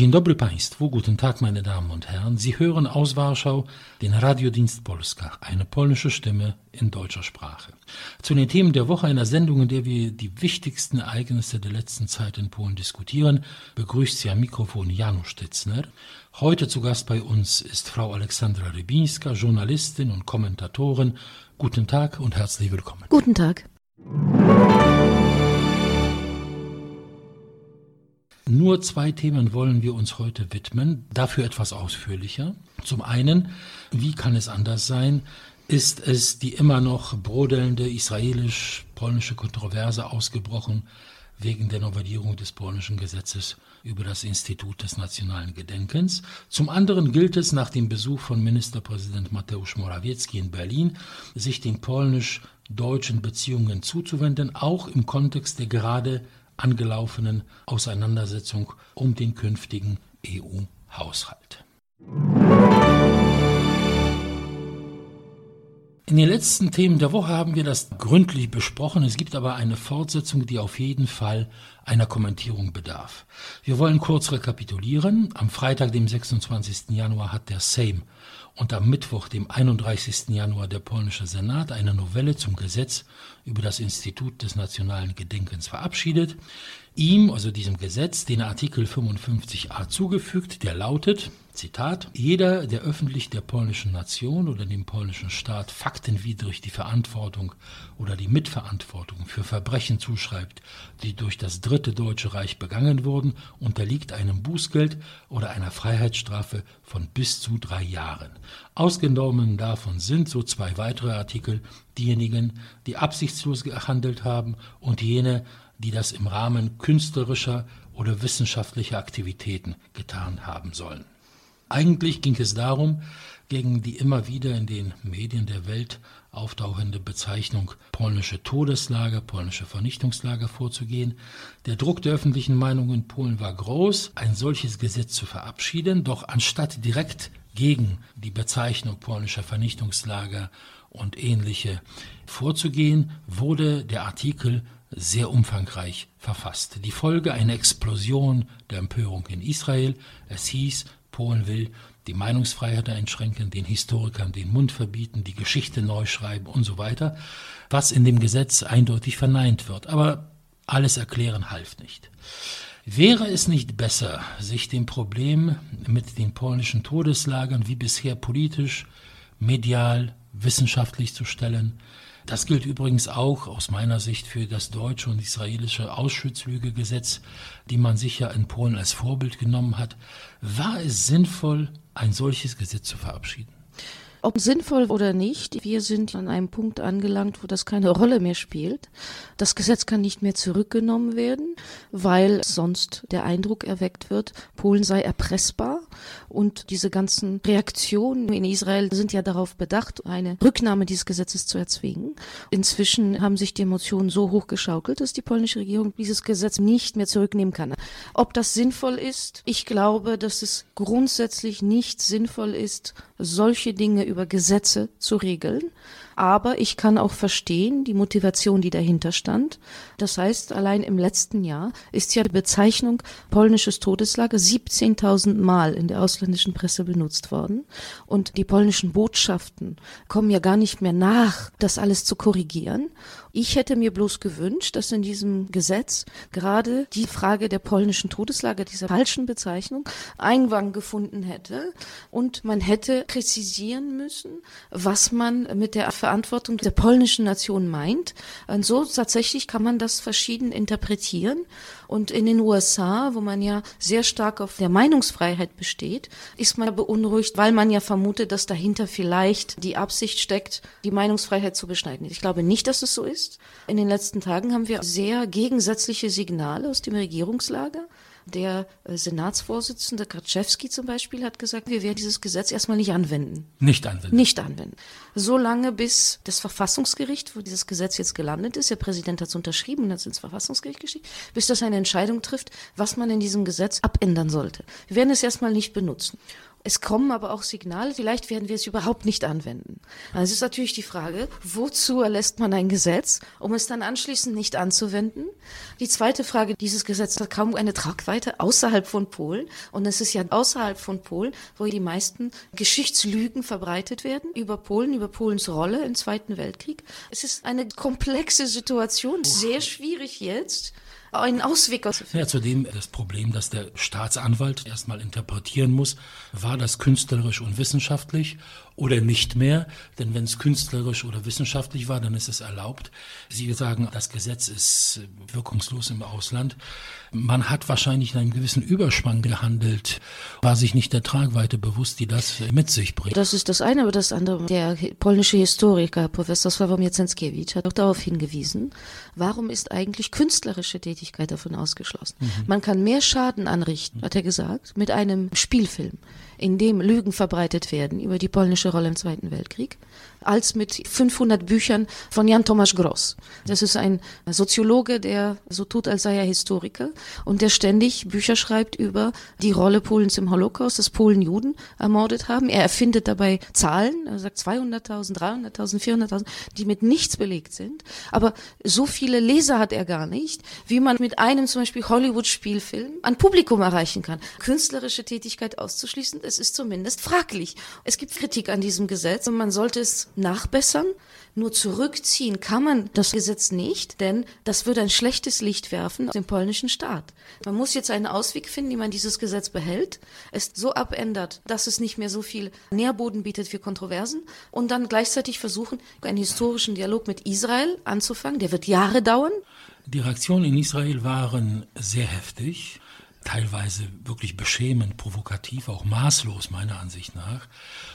Dzień dobry Państwu, guten Tag meine Damen und Herren. Sie hören aus Warschau den Radiodienst Polska, eine polnische Stimme in deutscher Sprache. Zu den Themen der Woche einer Sendung, in der wir die wichtigsten Ereignisse der letzten Zeit in Polen diskutieren, begrüßt Sie am Mikrofon Janusz Stitzner. Heute zu Gast bei uns ist Frau Alexandra Rybinska, Journalistin und Kommentatorin. Guten Tag und herzlich willkommen. Guten Tag. Nur zwei Themen wollen wir uns heute widmen, dafür etwas ausführlicher. Zum einen, wie kann es anders sein, ist es die immer noch brodelnde israelisch-polnische Kontroverse ausgebrochen wegen der Novellierung des polnischen Gesetzes über das Institut des nationalen Gedenkens. Zum anderen gilt es nach dem Besuch von Ministerpräsident Mateusz Morawiecki in Berlin, sich den polnisch-deutschen Beziehungen zuzuwenden, auch im Kontext der gerade angelaufenen Auseinandersetzung um den künftigen EU-Haushalt. In den letzten Themen der Woche haben wir das gründlich besprochen. Es gibt aber eine Fortsetzung, die auf jeden Fall einer Kommentierung bedarf. Wir wollen kurz rekapitulieren. Am Freitag, dem 26. Januar, hat der Sejm und am Mittwoch, dem 31. Januar, der polnische Senat eine Novelle zum Gesetz über das Institut des nationalen Gedenkens verabschiedet. Ihm, also diesem Gesetz, den Artikel 55a zugefügt, der lautet, Zitat, jeder, der öffentlich der polnischen Nation oder dem polnischen Staat faktenwidrig die Verantwortung oder die Mitverantwortung für Verbrechen zuschreibt, die durch das Dritte Deutsche Reich begangen wurden, unterliegt einem Bußgeld oder einer Freiheitsstrafe von bis zu drei Jahren. Ausgenommen davon sind, so zwei weitere Artikel, diejenigen, die absichtslos gehandelt haben und jene, die das im Rahmen künstlerischer oder wissenschaftlicher Aktivitäten getan haben sollen. Eigentlich ging es darum, gegen die immer wieder in den Medien der Welt auftauchende Bezeichnung polnische Todeslager, polnische Vernichtungslager vorzugehen. Der Druck der öffentlichen Meinung in Polen war groß, ein solches Gesetz zu verabschieden, doch anstatt direkt gegen die Bezeichnung polnischer Vernichtungslager und ähnliche vorzugehen, wurde der Artikel sehr umfangreich verfasst. Die Folge eine Explosion der Empörung in Israel. Es hieß, Polen will die Meinungsfreiheit einschränken, den Historikern den Mund verbieten, die Geschichte neu schreiben und so weiter, was in dem Gesetz eindeutig verneint wird. Aber alles erklären half nicht. Wäre es nicht besser, sich dem Problem mit den polnischen Todeslagern wie bisher politisch, medial, wissenschaftlich zu stellen, das gilt übrigens auch aus meiner Sicht für das deutsche und israelische Auschwitz-Lügegesetz, die man sich ja in Polen als Vorbild genommen hat. War es sinnvoll, ein solches Gesetz zu verabschieden? Ob sinnvoll oder nicht, wir sind an einem Punkt angelangt, wo das keine Rolle mehr spielt. Das Gesetz kann nicht mehr zurückgenommen werden, weil sonst der Eindruck erweckt wird, Polen sei erpressbar. Und diese ganzen Reaktionen in Israel sind ja darauf bedacht, eine Rücknahme dieses Gesetzes zu erzwingen. Inzwischen haben sich die Emotionen so hochgeschaukelt, dass die polnische Regierung dieses Gesetz nicht mehr zurücknehmen kann. Ob das sinnvoll ist? Ich glaube, dass es grundsätzlich nicht sinnvoll ist, solche Dinge über Gesetze zu regeln. Aber ich kann auch verstehen die Motivation, die dahinter stand. Das heißt, allein im letzten Jahr ist ja die Bezeichnung polnisches Todeslager 17.000 Mal in der ausländischen Presse benutzt worden. Und die polnischen Botschaften kommen ja gar nicht mehr nach, das alles zu korrigieren. Ich hätte mir bloß gewünscht, dass in diesem Gesetz gerade die Frage der polnischen Todeslager, dieser falschen Bezeichnung, Eingang gefunden hätte und man hätte präzisieren müssen, was man mit der Verantwortung der polnischen Nation meint. Und so tatsächlich kann man das verschieden interpretieren. Und in den USA, wo man ja sehr stark auf der Meinungsfreiheit besteht, ist man beunruhigt, weil man ja vermutet, dass dahinter vielleicht die Absicht steckt, die Meinungsfreiheit zu beschneiden. Ich glaube nicht, dass es so ist. In den letzten Tagen haben wir sehr gegensätzliche Signale aus dem Regierungslager. Der äh, Senatsvorsitzende Kraczewski zum Beispiel hat gesagt, wir werden dieses Gesetz erstmal nicht anwenden. Nicht anwenden. Nicht anwenden. Solange bis das Verfassungsgericht, wo dieses Gesetz jetzt gelandet ist, der Präsident hat es unterschrieben und hat es ins Verfassungsgericht geschickt, bis das eine Entscheidung trifft, was man in diesem Gesetz abändern sollte. Wir werden es erstmal nicht benutzen. Es kommen aber auch Signale, vielleicht werden wir es überhaupt nicht anwenden. Also es ist natürlich die Frage, wozu erlässt man ein Gesetz, um es dann anschließend nicht anzuwenden? Die zweite Frage, dieses Gesetz hat kaum eine Tragweite außerhalb von Polen. Und es ist ja außerhalb von Polen, wo die meisten Geschichtslügen verbreitet werden über Polen, über Polens Rolle im Zweiten Weltkrieg. Es ist eine komplexe Situation, sehr schwierig jetzt einen Ausweg aus. Ja, zudem das Problem, dass der Staatsanwalt erstmal interpretieren muss, war das künstlerisch und wissenschaftlich oder nicht mehr. Denn wenn es künstlerisch oder wissenschaftlich war, dann ist es erlaubt. Sie sagen, das Gesetz ist wirkungslos im Ausland. Man hat wahrscheinlich in einem gewissen Überspann gehandelt, war sich nicht der Tragweite bewusst, die das mit sich bringt. Das ist das eine, aber das andere. Der polnische Historiker, Professor Sławomir Cęckiewicz, hat auch darauf hingewiesen, warum ist eigentlich künstlerische Tätigkeit davon ausgeschlossen? Mhm. Man kann mehr Schaden anrichten, hat er gesagt, mit einem Spielfilm in dem Lügen verbreitet werden über die polnische Rolle im Zweiten Weltkrieg, als mit 500 Büchern von Jan Tomasz Gross. Das ist ein Soziologe, der so tut, als sei er Historiker und der ständig Bücher schreibt über die Rolle Polens im Holocaust, dass Polen Juden ermordet haben. Er erfindet dabei Zahlen, er sagt 200.000, 300.000, 400.000, die mit nichts belegt sind. Aber so viele Leser hat er gar nicht, wie man mit einem zum Beispiel Hollywood-Spielfilm ein Publikum erreichen kann. Künstlerische Tätigkeit auszuschließen, es ist zumindest fraglich. Es gibt Kritik an diesem Gesetz und man sollte es nachbessern. Nur zurückziehen kann man das Gesetz nicht, denn das würde ein schlechtes Licht werfen auf den polnischen Staat. Man muss jetzt einen Ausweg finden, wie man dieses Gesetz behält, es so abändert, dass es nicht mehr so viel Nährboden bietet für Kontroversen und dann gleichzeitig versuchen, einen historischen Dialog mit Israel anzufangen. Der wird Jahre dauern. Die Reaktionen in Israel waren sehr heftig teilweise wirklich beschämend, provokativ, auch maßlos meiner Ansicht nach,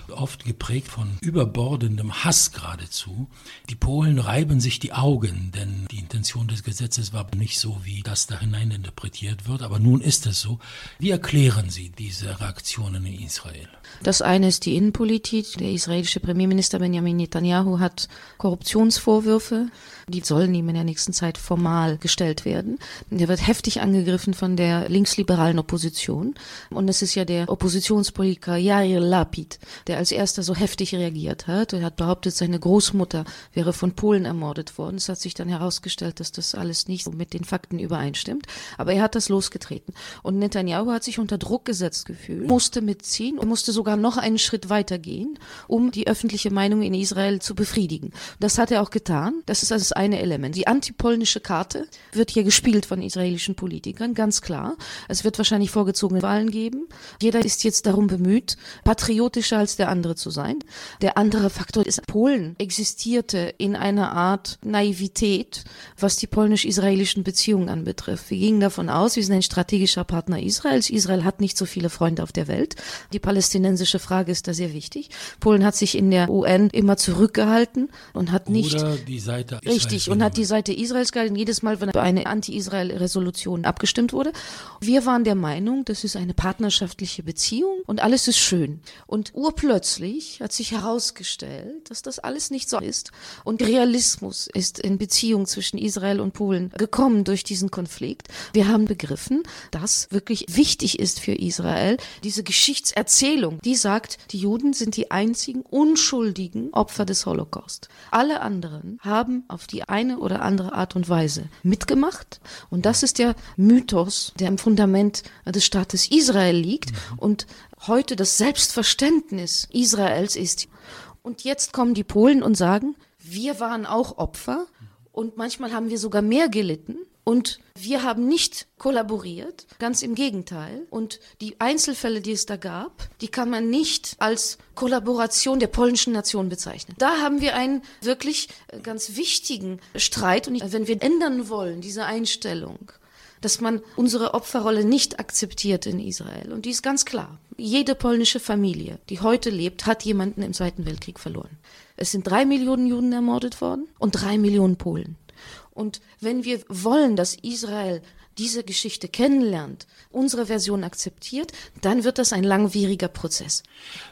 oft geprägt von überbordendem Hass geradezu. Die Polen reiben sich die Augen, denn die Intention des Gesetzes war nicht so, wie das da hinein interpretiert wird, aber nun ist es so. Wie erklären Sie diese Reaktionen in Israel? Das eine ist die Innenpolitik. Der israelische Premierminister Benjamin Netanyahu hat Korruptionsvorwürfe. Die sollen ihm in der nächsten Zeit formal gestellt werden. Er wird heftig angegriffen von der linksliberalen Opposition. Und es ist ja der Oppositionspolitiker Yair Lapid, der als erster so heftig reagiert hat. Er hat behauptet, seine Großmutter wäre von Polen ermordet worden. Es hat sich dann herausgestellt, dass das alles nicht mit den Fakten übereinstimmt. Aber er hat das losgetreten. Und Netanyahu hat sich unter Druck gesetzt gefühlt, musste mitziehen und musste sogar noch einen Schritt weiter gehen, um die öffentliche Meinung in Israel zu befriedigen. Das hat er auch getan. Das ist das eine Element. Die antipolnische Karte wird hier gespielt von israelischen Politikern, ganz klar. Es wird wahrscheinlich vorgezogene Wahlen geben. Jeder ist jetzt darum bemüht, patriotischer als der andere zu sein. Der andere Faktor ist, Polen existierte in einer Art Naivität, was die polnisch-israelischen Beziehungen anbetrifft. Wir gingen davon aus, wir sind ein strategischer Partner Israels. Israel hat nicht so viele Freunde auf der Welt. Die palästinensische Frage ist da sehr wichtig. Polen hat sich in der UN immer zurückgehalten und hat nicht Oder die Seite richtig und hat die Seite Israels gehalten. Jedes Mal, wenn eine Anti-Israel-Resolution abgestimmt wurde. Wir waren der Meinung, das ist eine partnerschaftliche Beziehung und alles ist schön. Und urplötzlich hat sich herausgestellt, dass das alles nicht so ist. Und Realismus ist in Beziehung zwischen Israel und Polen gekommen durch diesen Konflikt. Wir haben begriffen, dass wirklich wichtig ist für Israel diese Geschichtserzählung, die sagt, die Juden sind die einzigen unschuldigen Opfer des Holocaust. Alle anderen haben auf die eine oder andere Art und Weise mitgemacht. Und das ist der Mythos, der im Fundament des Staates Israel liegt und heute das Selbstverständnis Israels ist. Und jetzt kommen die Polen und sagen, wir waren auch Opfer und manchmal haben wir sogar mehr gelitten. Und wir haben nicht kollaboriert, ganz im Gegenteil. Und die Einzelfälle, die es da gab, die kann man nicht als Kollaboration der polnischen Nation bezeichnen. Da haben wir einen wirklich ganz wichtigen Streit. Und wenn wir ändern wollen, diese Einstellung, dass man unsere Opferrolle nicht akzeptiert in Israel. Und die ist ganz klar. Jede polnische Familie, die heute lebt, hat jemanden im Zweiten Weltkrieg verloren. Es sind drei Millionen Juden ermordet worden und drei Millionen Polen. Und wenn wir wollen, dass Israel diese Geschichte kennenlernt, unsere Version akzeptiert, dann wird das ein langwieriger Prozess.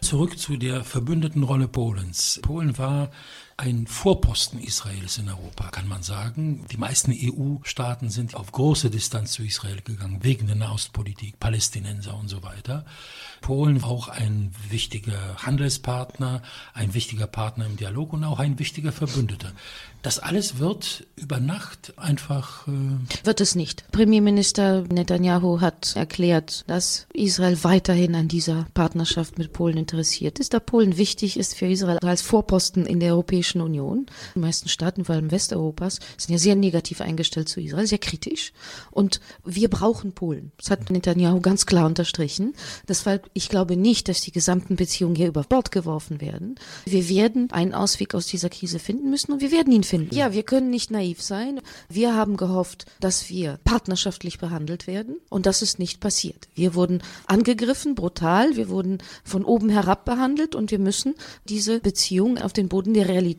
Zurück zu der verbündeten Rolle Polens. Polen war ein Vorposten Israels in Europa, kann man sagen. Die meisten EU-Staaten sind auf große Distanz zu Israel gegangen, wegen der Nahostpolitik, Palästinenser und so weiter. Polen auch ein wichtiger Handelspartner, ein wichtiger Partner im Dialog und auch ein wichtiger Verbündeter. Das alles wird über Nacht einfach. Äh wird es nicht. Premierminister Netanyahu hat erklärt, dass Israel weiterhin an dieser Partnerschaft mit Polen interessiert ist, da Polen wichtig ist für Israel als Vorposten in der Europäischen Union. Die meisten Staaten, vor allem Westeuropas, sind ja sehr negativ eingestellt zu Israel, sehr kritisch. Und wir brauchen Polen. Das hat Netanyahu ganz klar unterstrichen. Deshalb, ich glaube nicht, dass die gesamten Beziehungen hier über Bord geworfen werden. Wir werden einen Ausweg aus dieser Krise finden müssen und wir werden ihn finden. Ja, wir können nicht naiv sein. Wir haben gehofft, dass wir partnerschaftlich behandelt werden und das ist nicht passiert. Wir wurden angegriffen, brutal, wir wurden von oben herab behandelt und wir müssen diese Beziehung auf den Boden der Realität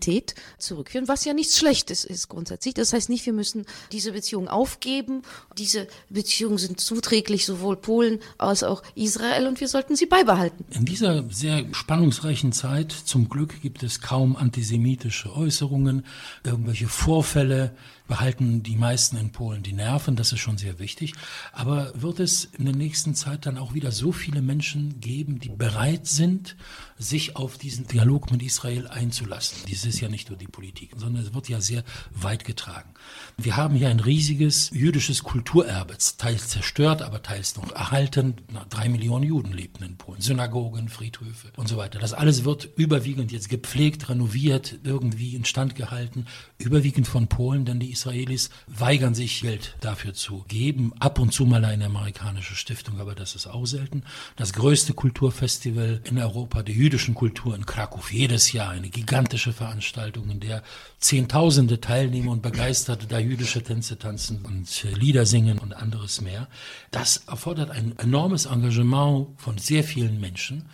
zurückführen, was ja nichts Schlechtes ist grundsätzlich. Das heißt nicht, wir müssen diese Beziehung aufgeben. Diese Beziehungen sind zuträglich sowohl Polen als auch Israel und wir sollten sie beibehalten. In dieser sehr spannungsreichen Zeit, zum Glück gibt es kaum antisemitische Äußerungen, irgendwelche Vorfälle behalten die meisten in Polen die Nerven, das ist schon sehr wichtig. Aber wird es in der nächsten Zeit dann auch wieder so viele Menschen geben, die bereit sind, sich auf diesen Dialog mit Israel einzulassen? Dies ist ja nicht nur die Politik, sondern es wird ja sehr weit getragen. Wir haben hier ein riesiges jüdisches Kulturerbe, teils zerstört, aber teils noch erhalten. Drei Millionen Juden lebten in Polen, Synagogen, Friedhöfe und so weiter. Das alles wird überwiegend jetzt gepflegt, renoviert, irgendwie instand gehalten, überwiegend von Polen, denn die Israelis weigern sich, Geld dafür zu geben. Ab und zu mal eine amerikanische Stiftung, aber das ist auch selten. Das größte Kulturfestival in Europa der jüdischen Kultur in Krakow. Jedes Jahr eine gigantische Veranstaltung, in der Zehntausende teilnehmen und begeisterte da jüdische Tänze tanzen und Lieder singen und anderes mehr. Das erfordert ein enormes Engagement von sehr vielen Menschen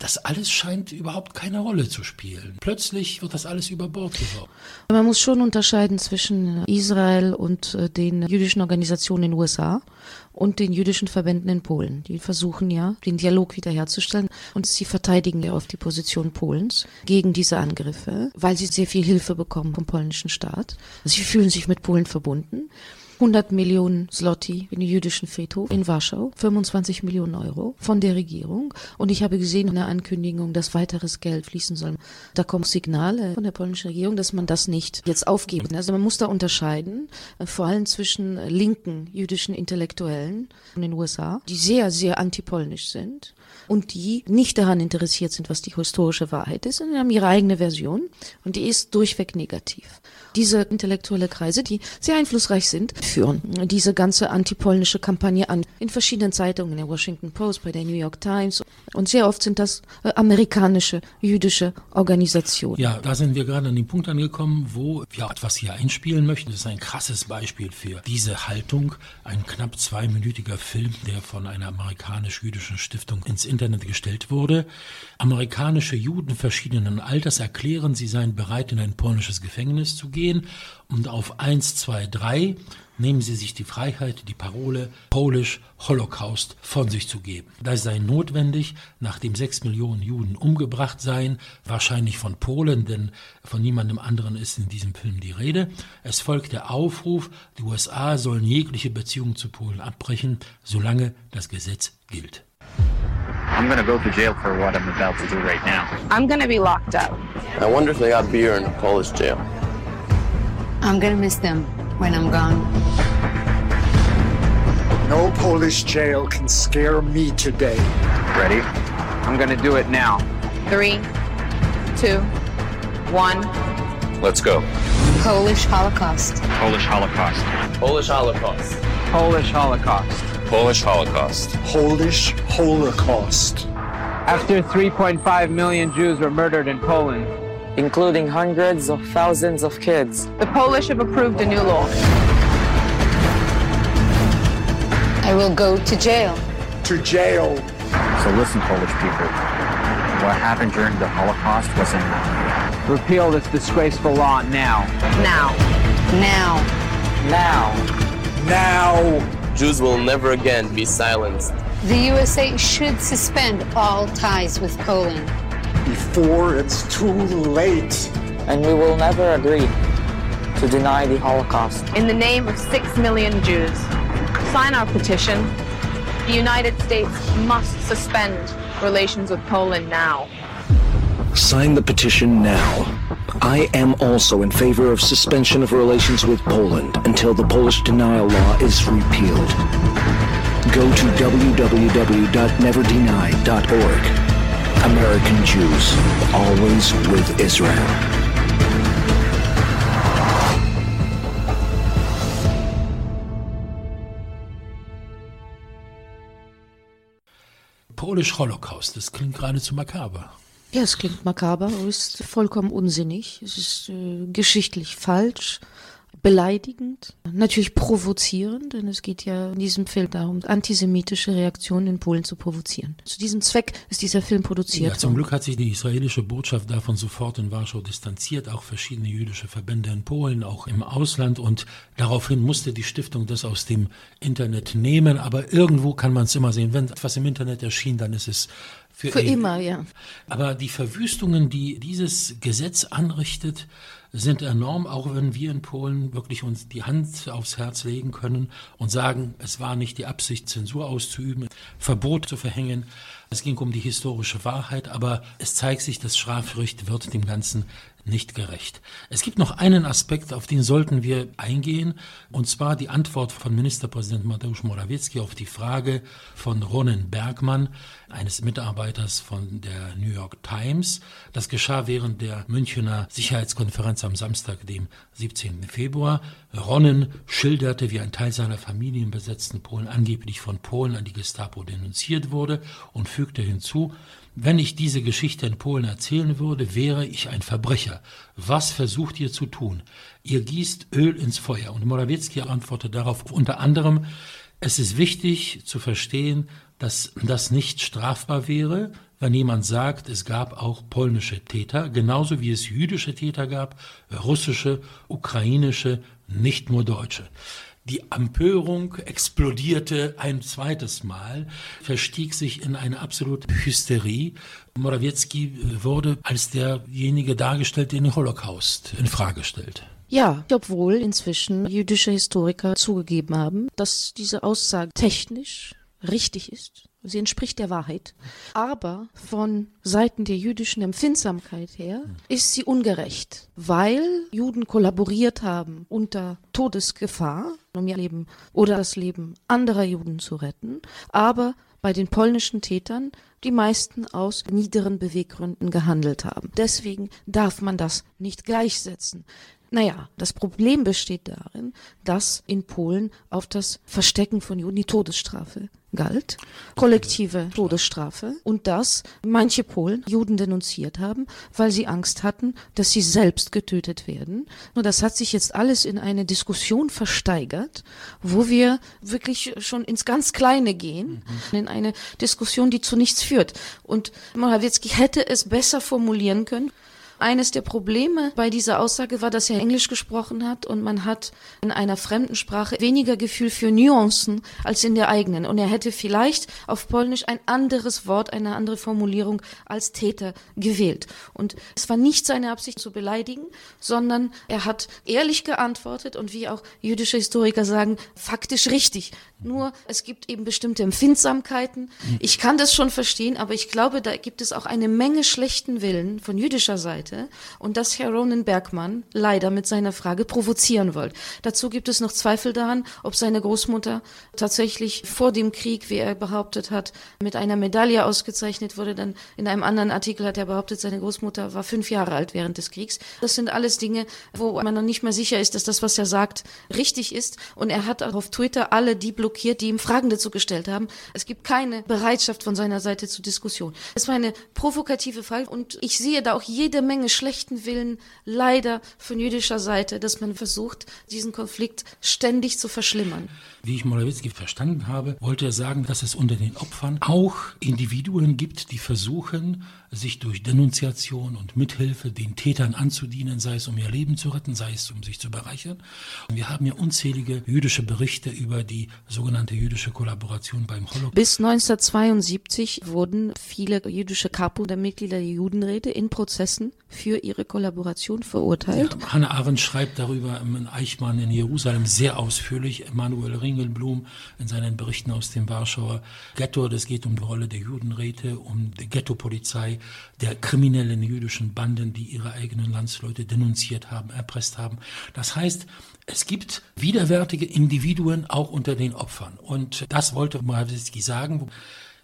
das alles scheint überhaupt keine Rolle zu spielen. Plötzlich wird das alles über Bord geworfen. Man muss schon unterscheiden zwischen Israel und äh, den jüdischen Organisationen in den USA und den jüdischen Verbänden in Polen. Die versuchen ja, den Dialog wiederherzustellen und sie verteidigen ja auf die Position Polens gegen diese Angriffe, weil sie sehr viel Hilfe bekommen vom polnischen Staat. Sie fühlen sich mit Polen verbunden. 100 Millionen Zloty in den jüdischen Friedhof in Warschau, 25 Millionen Euro von der Regierung. Und ich habe gesehen in der Ankündigung, dass weiteres Geld fließen soll. Da kommen Signale von der polnischen Regierung, dass man das nicht jetzt aufgeben. Also man muss da unterscheiden, äh, vor allem zwischen linken jüdischen Intellektuellen in den USA, die sehr, sehr antipolnisch sind und die nicht daran interessiert sind, was die historische Wahrheit ist, sondern haben ihre eigene Version und die ist durchweg negativ. Diese intellektuelle Kreise, die sehr einflussreich sind, führen diese ganze antipolnische Kampagne an. In verschiedenen Zeitungen, in der Washington Post, bei der New York Times. Und sehr oft sind das äh, amerikanische, jüdische Organisationen. Ja, da sind wir gerade an dem Punkt angekommen, wo wir etwas hier einspielen möchten. Das ist ein krasses Beispiel für diese Haltung. Ein knapp zweiminütiger Film, der von einer amerikanisch-jüdischen Stiftung ins Internet gestellt wurde. Amerikanische Juden verschiedenen Alters erklären, sie seien bereit, in ein polnisches Gefängnis zu gehen und auf 1, 2, 3 nehmen sie sich die Freiheit, die Parole Polish Holocaust von sich zu geben. Das sei notwendig, nachdem sechs Millionen Juden umgebracht seien, wahrscheinlich von Polen, denn von niemandem anderen ist in diesem Film die Rede. Es folgt der Aufruf, die USA sollen jegliche Beziehung zu Polen abbrechen, solange das Gesetz gilt. I'm gonna go to jail for what I'm about to do right now. I'm gonna be locked up. I wonder if they got beer in a Polish jail. I'm gonna miss them when I'm gone. No Polish jail can scare me today. Ready? I'm gonna do it now. Three, two, one. Let's go. Polish Holocaust. Polish Holocaust. Polish Holocaust. Polish Holocaust. Polish Holocaust. Polish Holocaust. After 3.5 million Jews were murdered in Poland, including hundreds of thousands of kids. The Polish have approved a new law. I will go to jail. To jail. So listen, Polish people. What happened during the Holocaust wasn't enough. repeal this disgraceful law now. Now. Now. Now. Now. Jews will never again be silenced. The USA should suspend all ties with Poland. Before it's too late. and we will never agree to deny the Holocaust. In the name of six million Jews, sign our petition. The United States must suspend relations with Poland now. Sign the petition now. I am also in favor of suspension of relations with Poland until the Polish denial law is repealed. Go to www.neverdeny.org. American Jews, always with Israel. Polish Holocaust, das klingt geradezu makaber. Ja, es klingt makaber, aber ist vollkommen unsinnig. Es ist äh, geschichtlich falsch, beleidigend, natürlich provozierend, denn es geht ja in diesem Film darum, antisemitische Reaktionen in Polen zu provozieren. Zu diesem Zweck ist dieser Film produziert Ja, zum Glück hat sich die israelische Botschaft davon sofort in Warschau distanziert, auch verschiedene jüdische Verbände in Polen, auch im Ausland. Und daraufhin musste die Stiftung das aus dem Internet nehmen. Aber irgendwo kann man es immer sehen. Wenn etwas im Internet erschien, dann ist es für, Für immer, ja. Aber die Verwüstungen, die dieses Gesetz anrichtet, sind enorm, auch wenn wir in Polen wirklich uns die Hand aufs Herz legen können und sagen, es war nicht die Absicht, Zensur auszuüben, Verbot zu verhängen. Es ging um die historische Wahrheit, aber es zeigt sich, das Strafgericht wird dem Ganzen nicht gerecht. Es gibt noch einen Aspekt, auf den sollten wir eingehen, und zwar die Antwort von Ministerpräsident Mateusz Morawiecki auf die Frage von Ronen Bergmann, eines Mitarbeiters von der New York Times. Das geschah während der Münchener Sicherheitskonferenz am Samstag, dem 17. Februar. Ronnen schilderte, wie ein Teil seiner Familie im besetzten Polen angeblich von Polen an die Gestapo denunziert wurde und fügte hinzu, wenn ich diese Geschichte in Polen erzählen würde, wäre ich ein Verbrecher. Was versucht ihr zu tun? Ihr gießt Öl ins Feuer. Und Morawiecki antwortet darauf unter anderem, es ist wichtig zu verstehen, dass das nicht strafbar wäre, wenn jemand sagt, es gab auch polnische Täter, genauso wie es jüdische Täter gab, russische, ukrainische, nicht nur deutsche. Die Empörung explodierte ein zweites Mal, verstieg sich in eine absolute Hysterie. Morawiecki wurde als derjenige dargestellt, der den Holocaust in Frage stellt. Ja, obwohl inzwischen jüdische Historiker zugegeben haben, dass diese Aussage technisch richtig ist. Sie entspricht der Wahrheit. Aber von Seiten der jüdischen Empfindsamkeit her ist sie ungerecht, weil Juden kollaboriert haben unter Todesgefahr, um ihr Leben oder das Leben anderer Juden zu retten, aber bei den polnischen Tätern die meisten aus niederen Beweggründen gehandelt haben. Deswegen darf man das nicht gleichsetzen. Naja, das Problem besteht darin, dass in Polen auf das Verstecken von Juden die Todesstrafe galt, kollektive Todesstrafe und dass manche Polen Juden denunziert haben, weil sie Angst hatten, dass sie selbst getötet werden. Und das hat sich jetzt alles in eine Diskussion versteigert, wo wir wirklich schon ins ganz Kleine gehen, in eine Diskussion, die zu nichts führt. Und Morawiecki hätte es besser formulieren können. Eines der Probleme bei dieser Aussage war, dass er Englisch gesprochen hat und man hat in einer fremden Sprache weniger Gefühl für Nuancen als in der eigenen. Und er hätte vielleicht auf Polnisch ein anderes Wort, eine andere Formulierung als Täter gewählt. Und es war nicht seine Absicht zu beleidigen, sondern er hat ehrlich geantwortet und wie auch jüdische Historiker sagen, faktisch richtig. Nur es gibt eben bestimmte Empfindsamkeiten. Ich kann das schon verstehen, aber ich glaube, da gibt es auch eine Menge schlechten Willen von jüdischer Seite und das Herr Ronan Bergmann leider mit seiner Frage provozieren wollte. Dazu gibt es noch Zweifel daran, ob seine Großmutter tatsächlich vor dem Krieg, wie er behauptet hat, mit einer Medaille ausgezeichnet wurde. Dann in einem anderen Artikel hat er behauptet, seine Großmutter war fünf Jahre alt während des Kriegs. Das sind alles Dinge, wo man noch nicht mehr sicher ist, dass das, was er sagt, richtig ist. Und er hat auf Twitter alle die blockiert, die ihm Fragen dazu gestellt haben. Es gibt keine Bereitschaft von seiner Seite zur Diskussion. Es war eine provokative Frage und ich sehe da auch jede Menge schlechten Willen leider von jüdischer Seite, dass man versucht, diesen Konflikt ständig zu verschlimmern. Wie ich Morawiecki verstanden habe, wollte er sagen, dass es unter den Opfern auch Individuen gibt, die versuchen, sich durch Denunziation und Mithilfe den Tätern anzudienen, sei es um ihr Leben zu retten, sei es um sich zu bereichern. Und wir haben ja unzählige jüdische Berichte über die sogenannte jüdische Kollaboration beim Holocaust. Bis 1972 wurden viele jüdische Kapo der Mitglieder der Judenräte in Prozessen für ihre Kollaboration verurteilt. Ja, Hannah Arendt schreibt darüber im Eichmann in Jerusalem sehr ausführlich. Emanuel Ringelblum in seinen Berichten aus dem Warschauer Ghetto. Das geht um die Rolle der Judenräte, um die Ghettopolizei, der kriminellen jüdischen Banden, die ihre eigenen Landsleute denunziert haben, erpresst haben. Das heißt, es gibt widerwärtige Individuen auch unter den Opfern. Und das wollte Morawiecki sagen.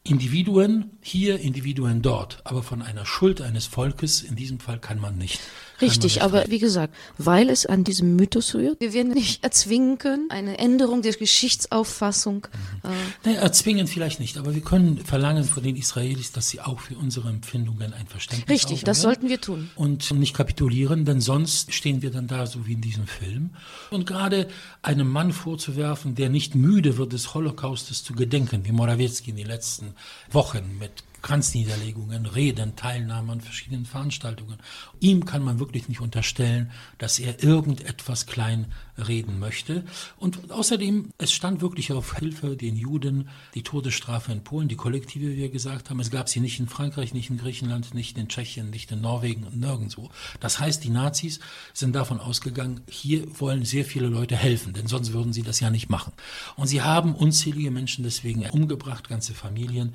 Individuen hier, Individuen dort, aber von einer Schuld eines Volkes in diesem Fall kann man nicht. Richtig, aber wie gesagt, weil es an diesem Mythos rührt, wir werden nicht erzwingen können, eine Änderung der Geschichtsauffassung. Äh naja, erzwingen vielleicht nicht, aber wir können verlangen von den Israelis, dass sie auch für unsere Empfindungen ein Verständnis Richtig, das sollten wir tun. Und nicht kapitulieren, denn sonst stehen wir dann da, so wie in diesem Film. Und gerade einem Mann vorzuwerfen, der nicht müde wird, des Holocaustes zu gedenken, wie Morawiecki in den letzten Wochen mit Kranzniederlegungen, Reden, Teilnahme an verschiedenen Veranstaltungen. Ihm kann man wirklich nicht unterstellen, dass er irgendetwas klein reden möchte. Und außerdem, es stand wirklich auf Hilfe den Juden die Todesstrafe in Polen, die kollektive, wie wir gesagt haben. Es gab sie nicht in Frankreich, nicht in Griechenland, nicht in Tschechien, nicht in Norwegen und nirgendwo. Das heißt, die Nazis sind davon ausgegangen, hier wollen sehr viele Leute helfen, denn sonst würden sie das ja nicht machen. Und sie haben unzählige Menschen deswegen umgebracht, ganze Familien.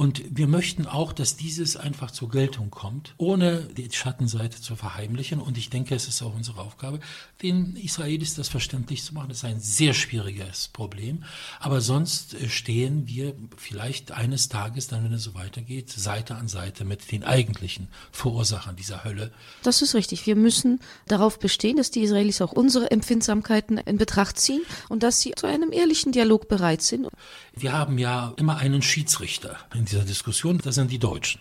Und wir möchten auch, dass dieses einfach zur Geltung kommt, ohne die Schattenseite zu verheimlichen. Und ich denke, es ist auch unsere Aufgabe, den Israelis das verständlich zu machen. Das ist ein sehr schwieriges Problem. Aber sonst äh, stehen wir vielleicht eines Tages, dann, wenn es so weitergeht, Seite an Seite mit den eigentlichen Verursachern dieser Hölle. Das ist richtig. Wir müssen darauf bestehen, dass die Israelis auch unsere Empfindsamkeiten in Betracht ziehen und dass sie zu einem ehrlichen Dialog bereit sind. Wir haben ja immer einen Schiedsrichter in dieser Diskussion, das sind die Deutschen.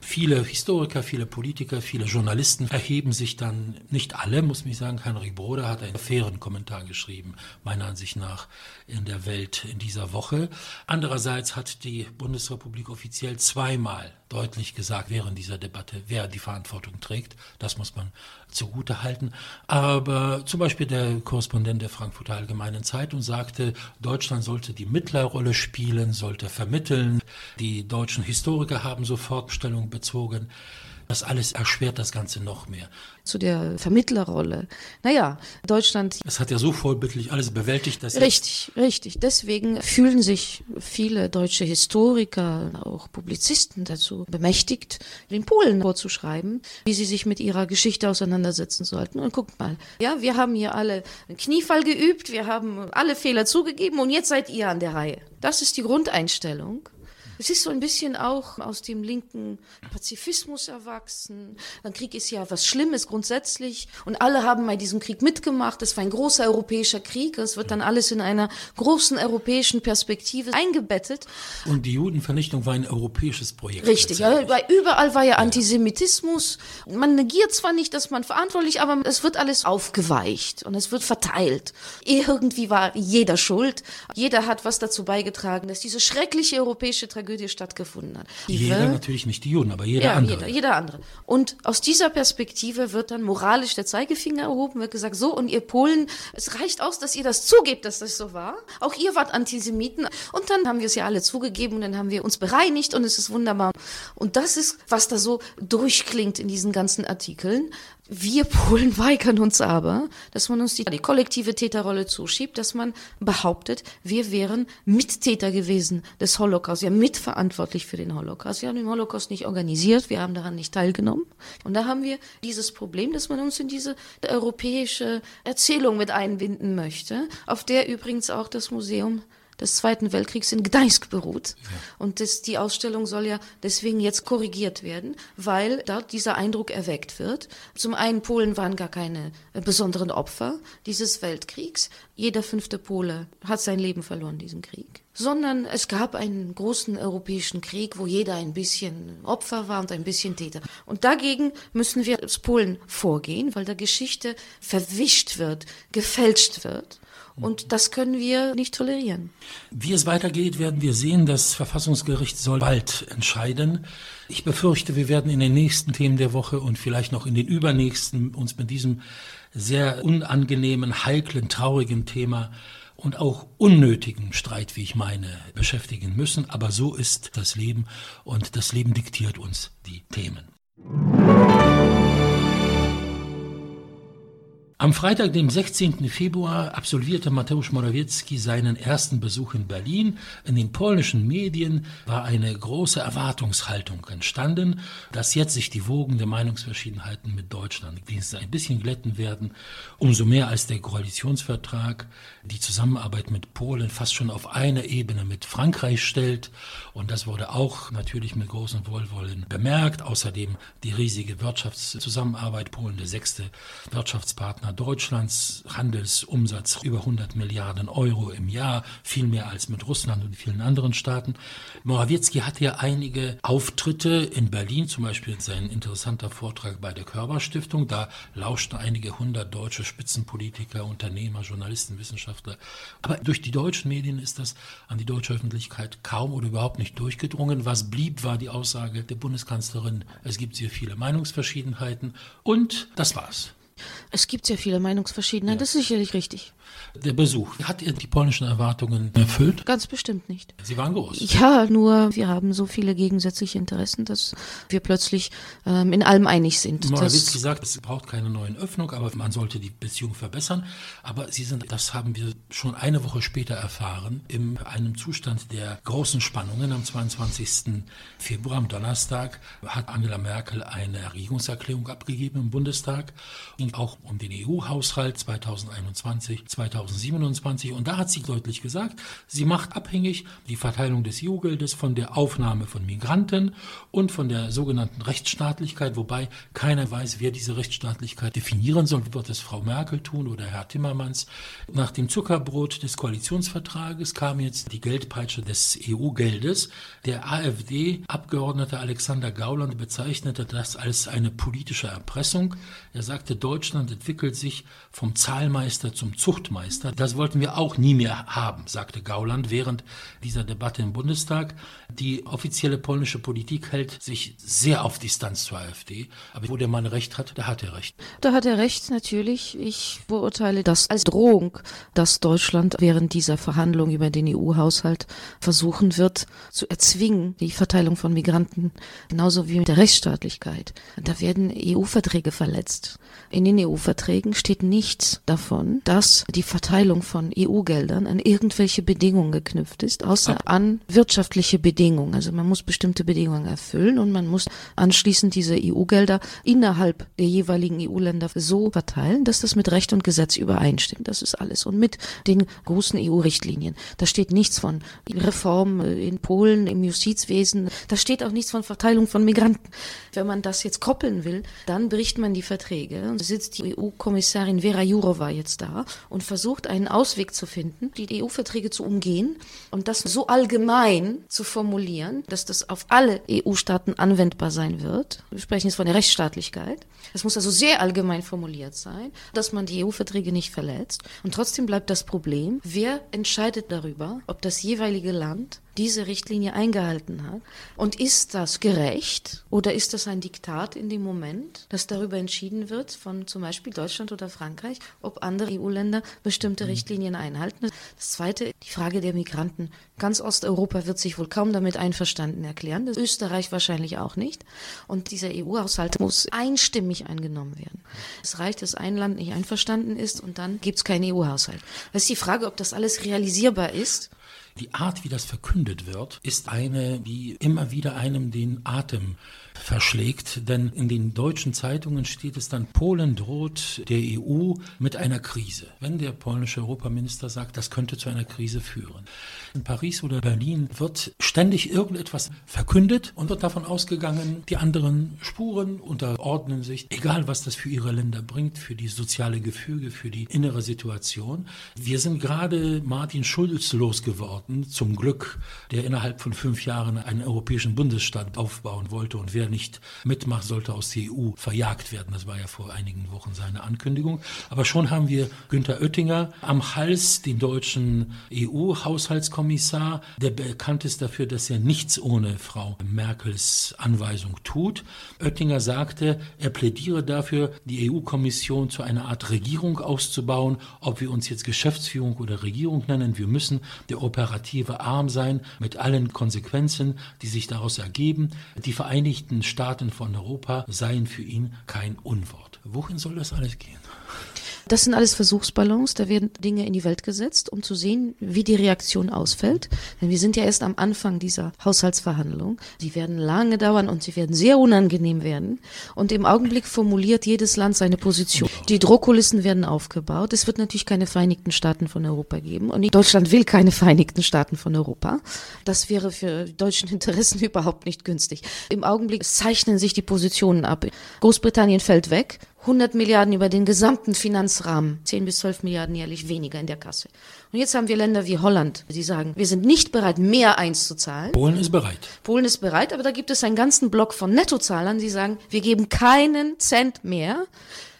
Viele Historiker, viele Politiker, viele Journalisten erheben sich dann, nicht alle, muss ich sagen, Heinrich Broder hat einen fairen Kommentar geschrieben, meiner Ansicht nach, in der Welt in dieser Woche. Andererseits hat die Bundesrepublik offiziell zweimal deutlich gesagt während dieser Debatte, wer die Verantwortung trägt. Das muss man zugute halten. Aber zum Beispiel der Korrespondent der Frankfurter Allgemeinen Zeitung sagte, Deutschland sollte die Mittlerrolle spielen, sollte vermitteln. Die deutschen Historiker haben sofort Stellung bezogen. Das alles erschwert das Ganze noch mehr. Zu der Vermittlerrolle. Naja, Deutschland. Es hat ja so vollbittlich alles bewältigt, dass. Richtig, richtig. Deswegen fühlen sich viele deutsche Historiker, auch Publizisten dazu bemächtigt, den Polen vorzuschreiben, wie sie sich mit ihrer Geschichte auseinandersetzen sollten. Und guckt mal, ja, wir haben hier alle einen Kniefall geübt, wir haben alle Fehler zugegeben und jetzt seid ihr an der Reihe. Das ist die Grundeinstellung. Es ist so ein bisschen auch aus dem linken Pazifismus erwachsen. Ein Krieg ist ja was Schlimmes grundsätzlich und alle haben bei diesem Krieg mitgemacht. Es war ein großer europäischer Krieg. Es wird dann alles in einer großen europäischen Perspektive eingebettet. Und die Judenvernichtung war ein europäisches Projekt. Richtig, ja, weil überall war ja Antisemitismus. Man negiert zwar nicht, dass man verantwortlich, aber es wird alles aufgeweicht und es wird verteilt. Irgendwie war jeder schuld. Jeder hat was dazu beigetragen, dass diese schreckliche europäische Tragödie Tragödie stattgefunden hat. Jeder, natürlich nicht die Juden, aber jeder ja, andere. Jeder, jeder andere. Und aus dieser Perspektive wird dann moralisch der Zeigefinger erhoben, wird gesagt, so, und ihr Polen, es reicht aus, dass ihr das zugebt, dass das so war. Auch ihr wart Antisemiten. Und dann haben wir es ja alle zugegeben und dann haben wir uns bereinigt und es ist wunderbar. Und das ist, was da so durchklingt in diesen ganzen Artikeln. Wir Polen weigern uns aber, dass man uns die, die, kollektive Täterrolle zuschiebt, dass man behauptet, wir wären Mittäter gewesen des Holocaust, ja mitverantwortlich für den Holocaust. Wir haben den Holocaust nicht organisiert, wir haben daran nicht teilgenommen. Und da haben wir dieses Problem, dass man uns in diese europäische Erzählung mit einbinden möchte, auf der übrigens auch das Museum des Zweiten Weltkriegs in Gdańsk beruht. Ja. Und das, die Ausstellung soll ja deswegen jetzt korrigiert werden, weil dort dieser Eindruck erweckt wird. Zum einen, Polen waren gar keine besonderen Opfer dieses Weltkriegs. Jeder fünfte Pole hat sein Leben verloren in diesem Krieg. Sondern es gab einen großen europäischen Krieg, wo jeder ein bisschen Opfer war und ein bisschen Täter. Und dagegen müssen wir als Polen vorgehen, weil der Geschichte verwischt wird, gefälscht wird. Und das können wir nicht tolerieren. Wie es weitergeht, werden wir sehen. Das Verfassungsgericht soll bald entscheiden. Ich befürchte, wir werden in den nächsten Themen der Woche und vielleicht noch in den übernächsten uns mit diesem sehr unangenehmen, heiklen, traurigen Thema und auch unnötigen Streit, wie ich meine, beschäftigen müssen. Aber so ist das Leben und das Leben diktiert uns die Themen. Am Freitag, dem 16. Februar, absolvierte Mateusz Morawiecki seinen ersten Besuch in Berlin. In den polnischen Medien war eine große Erwartungshaltung entstanden, dass jetzt sich die Wogen der Meinungsverschiedenheiten mit Deutschland wenigstens ein bisschen glätten werden, umso mehr als der Koalitionsvertrag die Zusammenarbeit mit Polen fast schon auf eine Ebene mit Frankreich stellt. Und das wurde auch natürlich mit großem Wohlwollen bemerkt. Außerdem die riesige Wirtschaftszusammenarbeit Polen, der sechste Wirtschaftspartner Deutschlands, Handelsumsatz über 100 Milliarden Euro im Jahr, viel mehr als mit Russland und vielen anderen Staaten. Morawiecki hatte ja einige Auftritte in Berlin, zum Beispiel sein interessanter Vortrag bei der Körperstiftung. Da lauschten einige hundert deutsche Spitzenpolitiker, Unternehmer, Journalisten, Wissenschaftler. Aber durch die deutschen Medien ist das an die deutsche Öffentlichkeit kaum oder überhaupt nicht durchgedrungen. Was blieb, war die Aussage der Bundeskanzlerin, es gibt sehr viele Meinungsverschiedenheiten und das war's. Es gibt sehr viele Meinungsverschiedenheiten, ja. das ist sicherlich richtig. Der Besuch, hat ihr die polnischen Erwartungen erfüllt? Ganz bestimmt nicht. Sie waren groß. Ja, nur wir haben so viele gegensätzliche Interessen, dass wir plötzlich ähm, in allem einig sind. Morawiecki sagt, es braucht keine neuen Öffnung, aber man sollte die Beziehung verbessern. Aber Sie sind, das haben wir schon eine Woche später erfahren, in einem Zustand der großen Spannungen. Am 22. Februar, am Donnerstag, hat Angela Merkel eine Regierungserklärung abgegeben im Bundestag. Ging auch um den EU-Haushalt 2021, 2027. Und da hat sie deutlich gesagt, sie macht abhängig die Verteilung des EU-Geldes von der Aufnahme von Migranten und von der sogenannten Rechtsstaatlichkeit, wobei keiner weiß, wer diese Rechtsstaatlichkeit definieren soll. Wird es Frau Merkel tun oder Herr Timmermans? Nach dem Zuckerbrot des Koalitionsvertrages kam jetzt die Geldpeitsche des EU-Geldes. Der AfD-Abgeordnete Alexander Gauland bezeichnete das als eine politische Erpressung. Er sagte, Deutschland entwickelt sich vom Zahlmeister zum Zuchtmeister. Das wollten wir auch nie mehr haben, sagte Gauland während dieser Debatte im Bundestag. Die offizielle polnische Politik hält sich sehr auf Distanz zur AfD. Aber wo der Mann recht hat, da hat er recht. Da hat er recht, natürlich. Ich beurteile das als Drohung, dass Deutschland während dieser Verhandlungen über den EU-Haushalt versuchen wird, zu erzwingen, die Verteilung von Migranten, genauso wie mit der Rechtsstaatlichkeit. Da werden EU-Verträge verletzt. In den EU-Verträgen steht nichts davon, dass die Verteilung von EU-Geldern an irgendwelche Bedingungen geknüpft ist, außer an wirtschaftliche Bedingungen. Also man muss bestimmte Bedingungen erfüllen und man muss anschließend diese EU-Gelder innerhalb der jeweiligen EU-Länder so verteilen, dass das mit Recht und Gesetz übereinstimmt. Das ist alles. Und mit den großen EU-Richtlinien. Da steht nichts von Reform in Polen, im Justizwesen. Da steht auch nichts von Verteilung von Migranten. Wenn man das jetzt koppeln will, dann bricht man die Verträge. Und da sitzt die EU-Kommissarin Vera Jourova jetzt da und versucht einen Ausweg zu finden, die EU-Verträge zu umgehen und das so allgemein zu formulieren, dass das auf alle EU-Staaten anwendbar sein wird. Wir sprechen jetzt von der Rechtsstaatlichkeit. Es muss also sehr allgemein formuliert sein, dass man die EU-Verträge nicht verletzt. Und trotzdem bleibt das Problem, wer entscheidet darüber, ob das jeweilige Land diese Richtlinie eingehalten hat. Und ist das gerecht oder ist das ein Diktat in dem Moment, dass darüber entschieden wird von zum Beispiel Deutschland oder Frankreich, ob andere EU-Länder bestimmte Richtlinien einhalten? Das Zweite, die Frage der Migranten. Ganz Osteuropa wird sich wohl kaum damit einverstanden erklären, das Österreich wahrscheinlich auch nicht. Und dieser EU-Haushalt muss einstimmig eingenommen werden. Es reicht, dass ein Land nicht einverstanden ist und dann gibt es keinen EU-Haushalt. Das ist die Frage, ob das alles realisierbar ist. Die Art, wie das verkündet wird, ist eine, die immer wieder einem den Atem verschlägt, denn in den deutschen Zeitungen steht es dann, Polen droht der EU mit einer Krise. Wenn der polnische Europaminister sagt, das könnte zu einer Krise führen. In Paris oder Berlin wird ständig irgendetwas verkündet und wird davon ausgegangen, die anderen Spuren unterordnen sich, egal was das für ihre Länder bringt, für die soziale Gefüge, für die innere Situation. Wir sind gerade Martin Schulz losgeworden, zum Glück, der innerhalb von fünf Jahren einen europäischen Bundesstaat aufbauen wollte und wer der nicht mitmacht, sollte aus der EU verjagt werden. Das war ja vor einigen Wochen seine Ankündigung. Aber schon haben wir Günther Oettinger am Hals, den deutschen EU-Haushaltskommissar, der bekannt ist dafür, dass er nichts ohne Frau Merkels Anweisung tut. Oettinger sagte, er plädiere dafür, die EU-Kommission zu einer Art Regierung auszubauen. Ob wir uns jetzt Geschäftsführung oder Regierung nennen, wir müssen der operative Arm sein mit allen Konsequenzen, die sich daraus ergeben. Die Vereinigten Staaten von Europa seien für ihn kein Unwort. Wohin soll das alles gehen? Das sind alles Versuchsballons, da werden Dinge in die Welt gesetzt, um zu sehen, wie die Reaktion ausfällt. Denn wir sind ja erst am Anfang dieser Haushaltsverhandlung. Sie werden lange dauern und sie werden sehr unangenehm werden. Und im Augenblick formuliert jedes Land seine Position. Die Drohkulissen werden aufgebaut. Es wird natürlich keine Vereinigten Staaten von Europa geben. Und Deutschland will keine Vereinigten Staaten von Europa. Das wäre für deutschen Interessen überhaupt nicht günstig. Im Augenblick zeichnen sich die Positionen ab. Großbritannien fällt weg. 100 Milliarden über den gesamten Finanzrahmen, 10 bis 12 Milliarden jährlich weniger in der Kasse. Und jetzt haben wir Länder wie Holland, die sagen, wir sind nicht bereit, mehr einzuzahlen. Polen ist bereit. Polen ist bereit, aber da gibt es einen ganzen Block von Nettozahlern, die sagen, wir geben keinen Cent mehr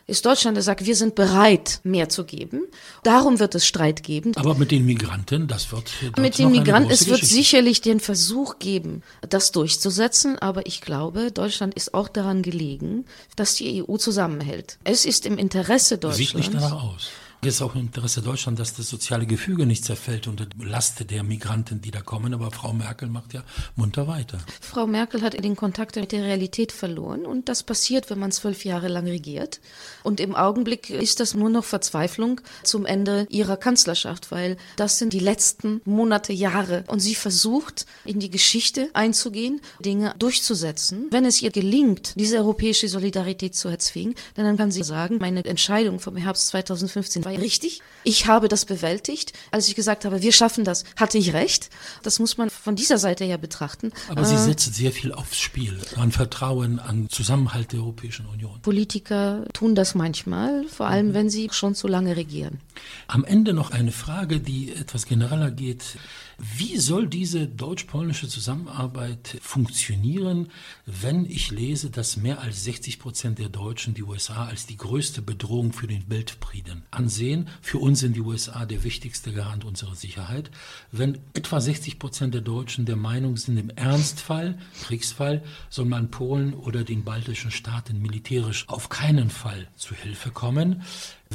ist Deutschland, der sagt, wir sind bereit, mehr zu geben. Darum wird es Streit geben. Aber mit den Migranten, das wird mit den Migranten, es wird Geschichte. sicherlich den Versuch geben, das durchzusetzen. Aber ich glaube, Deutschland ist auch daran gelegen, dass die EU zusammenhält. Es ist im Interesse Deutschlands. Sieht nicht danach aus. Ist auch im Interesse Deutschland, dass das soziale Gefüge nicht zerfällt unter Last der Migranten, die da kommen. Aber Frau Merkel macht ja munter weiter. Frau Merkel hat den Kontakt mit der Realität verloren. Und das passiert, wenn man zwölf Jahre lang regiert. Und im Augenblick ist das nur noch Verzweiflung zum Ende ihrer Kanzlerschaft, weil das sind die letzten Monate, Jahre. Und sie versucht, in die Geschichte einzugehen, Dinge durchzusetzen. Wenn es ihr gelingt, diese europäische Solidarität zu erzwingen, dann kann sie sagen, meine Entscheidung vom Herbst 2015 war richtig. Ich habe das bewältigt. Als ich gesagt habe, wir schaffen das, hatte ich recht. Das muss man von dieser Seite her betrachten. Aber äh, sie setzt sehr viel aufs Spiel, an Vertrauen, an Zusammenhalt der Europäischen Union. Politiker tun das manchmal, vor allem mhm. wenn sie schon zu lange regieren. Am Ende noch eine Frage, die etwas genereller geht. Wie soll diese deutsch-polnische Zusammenarbeit funktionieren, wenn ich lese, dass mehr als 60 Prozent der Deutschen die USA als die größte Bedrohung für den Weltfrieden ansehen? Für uns sind die USA der wichtigste Garant unserer Sicherheit. Wenn etwa 60 Prozent der Deutschen der Meinung sind, im Ernstfall, Kriegsfall, soll man Polen oder den baltischen Staaten militärisch auf keinen Fall zu Hilfe kommen,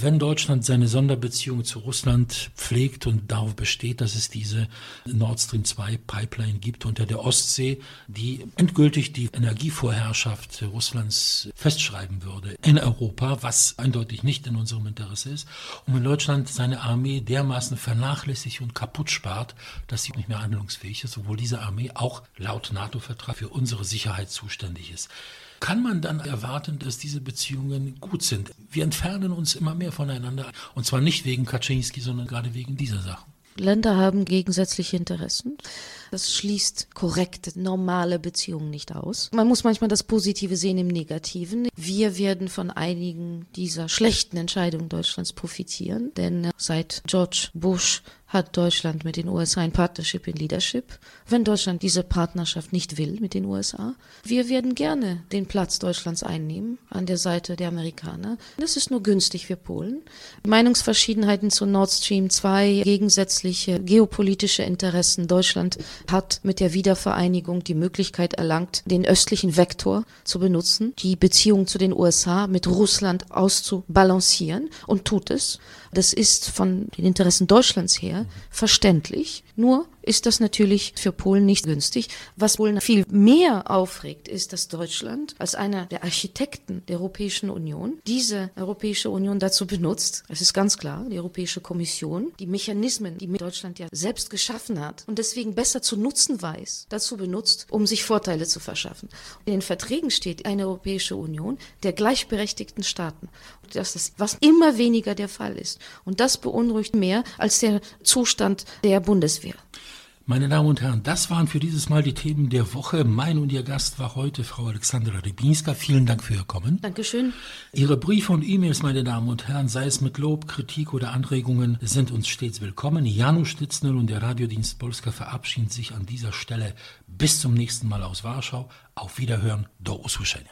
wenn Deutschland seine Sonderbeziehungen zu Russland pflegt und darauf besteht, dass es diese Nord Stream 2 Pipeline gibt unter der Ostsee, die endgültig die Energievorherrschaft Russlands festschreiben würde in Europa, was eindeutig nicht in unserem Interesse ist. Und wenn Deutschland seine Armee dermaßen vernachlässigt und kaputt spart, dass sie nicht mehr handlungsfähig ist, obwohl diese Armee auch laut NATO-Vertrag für unsere Sicherheit zuständig ist kann man dann erwarten, dass diese Beziehungen gut sind. Wir entfernen uns immer mehr voneinander und zwar nicht wegen Kaczynski, sondern gerade wegen dieser Sachen. Länder haben gegensätzliche Interessen. Das schließt korrekte, normale Beziehungen nicht aus. Man muss manchmal das Positive sehen im Negativen. Wir werden von einigen dieser schlechten Entscheidungen Deutschlands profitieren, denn seit George Bush hat Deutschland mit den USA ein Partnership in Leadership. Wenn Deutschland diese Partnerschaft nicht will mit den USA, wir werden gerne den Platz Deutschlands einnehmen an der Seite der Amerikaner. Das ist nur günstig für Polen. Meinungsverschiedenheiten zu Nord Stream 2, gegensätzliche geopolitische Interessen. Deutschland hat mit der Wiedervereinigung die Möglichkeit erlangt, den östlichen Vektor zu benutzen, die Beziehung zu den USA mit Russland auszubalancieren und tut es. Das ist von den Interessen Deutschlands her verständlich. Nur ist das natürlich für Polen nicht günstig. Was Polen viel mehr aufregt, ist, dass Deutschland als einer der Architekten der Europäischen Union diese Europäische Union dazu benutzt, es ist ganz klar, die Europäische Kommission, die Mechanismen, die Deutschland ja selbst geschaffen hat und deswegen besser zu nutzen weiß, dazu benutzt, um sich Vorteile zu verschaffen. In den Verträgen steht eine Europäische Union der gleichberechtigten Staaten. Das ist, was immer weniger der Fall ist. Und das beunruhigt mehr als der Zustand der Bundeswehr. Meine Damen und Herren, das waren für dieses Mal die Themen der Woche. Mein und Ihr Gast war heute Frau Alexandra Rybinska. Vielen Dank für Ihr Kommen. Dankeschön. Ihre Briefe und E-Mails, meine Damen und Herren, sei es mit Lob, Kritik oder Anregungen, sind uns stets willkommen. Janusz Stitznel und der Radiodienst Polska verabschieden sich an dieser Stelle. Bis zum nächsten Mal aus Warschau. Auf Wiederhören. Do usłyszenia.